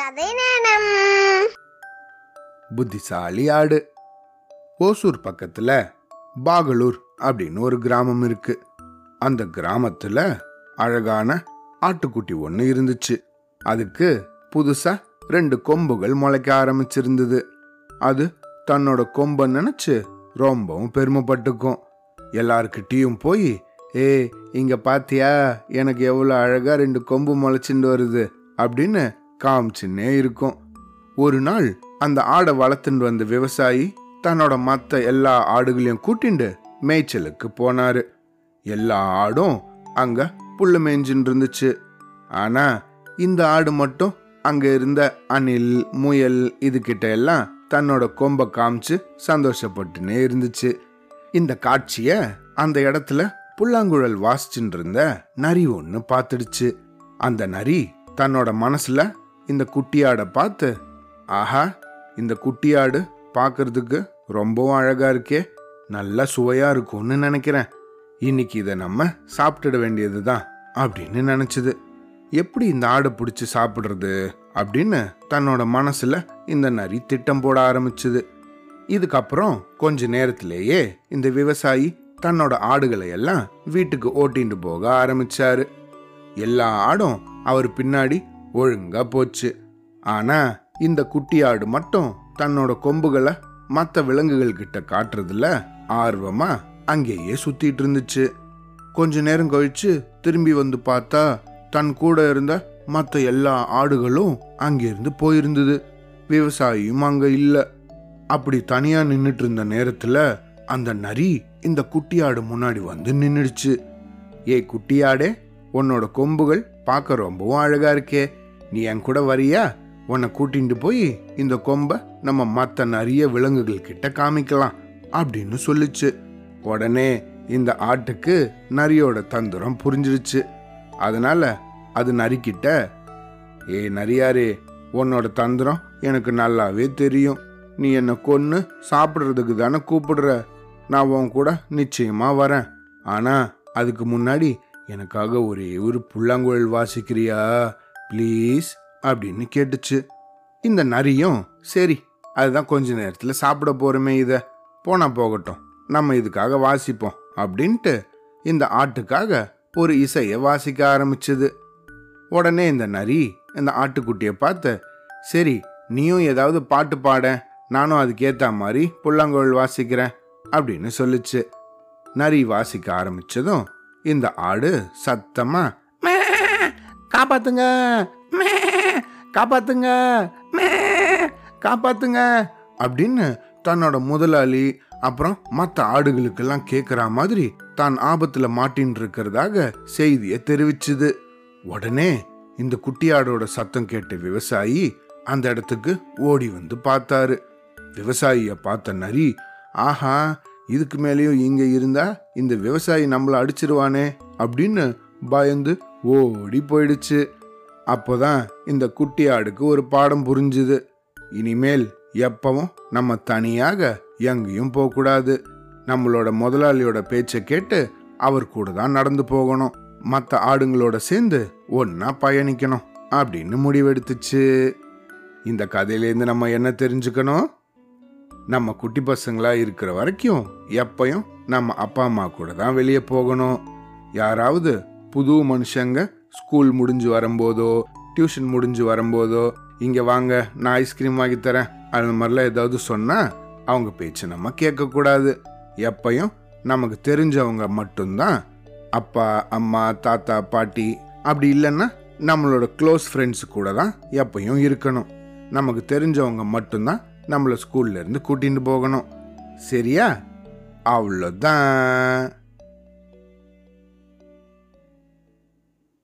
கதை நேரம் புத்திசாலி ஆடு. ஓசூர் பக்கத்துல பாகலூர் அப்படின்னு ஒரு கிராமம் இருக்கு. அந்த கிராமத்துல அழகான ஆட்டுக்குட்டி ஒன்று இருந்துச்சு. அதுக்கு புதுசா ரெண்டு கொம்புகள் முளைக்க ஆரம்பிச்சிருந்தது. அது தன்னோட கொம்பை நினைச்சு ரொம்பவும் பெருமைப்பட்டுக்கும். எல்லார்கிட்டயும் போய் ஏ இங்க பாத்தியா? எனக்கு எவ்வளோ அழகா ரெண்டு கொம்பு முளைச்சிட்டு வருது அப்படின்னு காமிச்சுன்னே இருக்கும். ஒரு நாள் அந்த ஆடை வளர்த்துட்டு வந்த விவசாயி தன்னோட மற்ற எல்லா ஆடுகளையும் கூட்டிண்டு மேய்ச்சலுக்கு போனாரு. எல்லா ஆடும் அங்க புல்லு மேய்ஞ்சின்னு இருந்துச்சு. ஆனா இந்த ஆடு மட்டும் அங்க இருந்த அணில் முயல் இதுகிட்ட எல்லாம் தன்னோட கொம்பை காமிச்சு சந்தோஷப்பட்டுனே இருந்துச்சு. இந்த காட்சிய அந்த இடத்துல புல்லாங்குழல் வாசிச்சுட்டு இருந்த நரி ஒன்று பார்த்துடுச்சு. அந்த நரி தன்னோட மனசுல இந்த குட்டியாடை பார்த்து ஆஹா இந்த குட்டியாடு பார்க்கறதுக்கு ரொம்பவும் அழகா இருக்கே. நல்லா சுவையா இருக்கும்னு நினைக்கிறேன். இன்னைக்கு இதை நம்ம சாப்பிட்டுட வேண்டியதுதான் அப்படின்னு நினைச்சது. எப்படி இந்த ஆடை பிடிச்சி சாப்பிட்றது? அப்படின்னு தன்னோட மனசுல இந்த நரி திட்டம் போட ஆரம்பிச்சுது. இதுக்கப்புறம் கொஞ்ச நேரத்திலேயே இந்த விவசாயி தன்னோட ஆடுகளை எல்லாம் வீட்டுக்கு ஓட்டிட்டு போக ஆரம்பிச்சாரு. எல்லா ஆடும் அவர் பின்னாடி ஒழுங்கா போச்சு. ஆனா இந்த குட்டி ஆடு மட்டும் தன்னோட கொம்புகளை மற்ற விலங்குகள் கிட்ட காட்டுறதுல ஆர்வமா அங்கேயே சுத்திட்டு இருந்துச்சு. கொஞ்ச நேரம் கழிச்சு திரும்பி வந்து பார்த்தா தன் கூட இருந்த மற்ற எல்லா ஆடுகளும் அங்கிருந்து போயிருந்தது. விவசாயியும் அங்க இல்ல. அப்படி தனியா நின்றுட்டு இருந்த நேரத்துல அந்த நரி இந்த குட்டியாடு முன்னாடி வந்து நின்னுடுச்சு. ஏய் குட்டியாடே உன்னோட கொம்புகள் பார்க்க ரொம்பவும் அழகா இருக்கே. நீ என் கூட வரியா? உன்னை கூட்டிட்டு போய் இந்த கொம்பை நம்ம மற்ற நிறைய விலங்குகள் கிட்ட காமிக்கலாம் அப்படின்னு சொல்லுச்சு. உடனே இந்த ஆட்டுக்கு நரியோட தந்திரம் புரிஞ்சிருச்சு. அதனால அது நரிக்கிட்ட ஏ நரியாரே உன்னோட தந்திரம் எனக்கு நல்லாவே தெரியும். நீ என்னை கொன்னு சாப்பிட்றதுக்கு தானே கூப்பிடுற. நான் உன் கூட நிச்சயமா வரேன். ஆனா அதுக்கு முன்னாடி எனக்காக ஒரே ஒரு புல்லாங்குழல் வாசிக்கிறியா? ப்ளீஸ் அப்படின்னு கேட்டுச்சு. இந்த நரியும் சரி அதுதான் கொஞ்ச நேரத்தில் சாப்பிட போகிறோமே இதை. போனால் போகட்டும். நம்ம இதுக்காக வாசிப்போம் அப்படின்ட்டு இந்த ஆட்டுக்காக ஒரு இசையை வாசிக்க ஆரம்பிச்சது. உடனே இந்த நரி இந்த ஆட்டுக்குட்டியை பார்த்து சரி நீயும் ஏதாவது பாட்டு பாட நானும் அதுக்கேற்ற மாதிரி புல்லாங்குழல் வாசிக்கிறேன் அப்படின்னு சொல்லுச்சு. நரி வாசிக்க ஆரம்பிச்சதும் இந்த ஆடு சத்தமாக காப்பாத்துங்க. மே, காப்பாத்துங்க. மே, காப்பாத்துங்க. அப்படின்னு தன்னோட முதலாளி அப்புறம் மற்ற ஆடுகளுக்கெல்லாம் கேட்குற மாதிரி தான் ஆபத்துல மாட்டின்னு இருக்கிறதாக செய்தியை தெரிவிச்சுது. உடனே இந்த குட்டியாடோட சத்தம் கேட்ட விவசாயி அந்த இடத்துக்கு ஓடி வந்து பார்த்தாரு. விவசாயிய பார்த்த நரி ஆஹா இதுக்கு மேலேயும் இங்க இருந்தா இந்த விவசாயி நம்மள அடிச்சிருவானே அப்படின்னு பயந்து ஓடி போயிடுச்சு. அப்போதான் இந்த குட்டி ஆடுக்கு ஒரு பாடம் புரிஞ்சுது. இனிமேல் எப்பவும் நம்ம தனியாக எங்கேயும் போகக்கூடாது நம்மளோட முதலாளியோட பேச்சை கேட்டு அவர் கூட தான் நடந்து போகணும். மற்ற ஆடுங்களோட சேர்ந்து ஒன்னா பயணிக்கணும் அப்படின்னு முடிவெடுத்துச்சு. இந்த கதையிலேருந்து நம்ம என்ன தெரிஞ்சுக்கணும்? நம்ம குட்டி பசங்களா இருக்கிற வரைக்கும் எப்பையும் நம்ம அப்பா அம்மா கூட தான் வெளியே போகணும். யாராவது புது மனுஷங்க ஸ்கூல் முடிஞ்சு வரும்போதோ டியூஷன் முடிஞ்சு வரும்போதோ இங்கே வாங்க நான் ஐஸ்கிரீம் வாங்கி தரேன். அந்த மாதிரிலாம் ஏதாவது சொன்னால் அவங்க பேச்சு நம்ம கேட்கக்கூடாது. எப்பையும் நமக்கு தெரிஞ்சவங்க மட்டும்தான் அப்பா அம்மா தாத்தா பாட்டி அப்படி இல்லைன்னா நம்மளோட க்ளோஸ் ஃப்ரெண்ட்ஸ் கூட தான் எப்பயும் இருக்கணும். நமக்கு தெரிஞ்சவங்க மட்டும்தான் நம்மளை ஸ்கூல்லேருந்து கூட்டிகிட்டு போகணும். சரியா? அவ்வளோதான்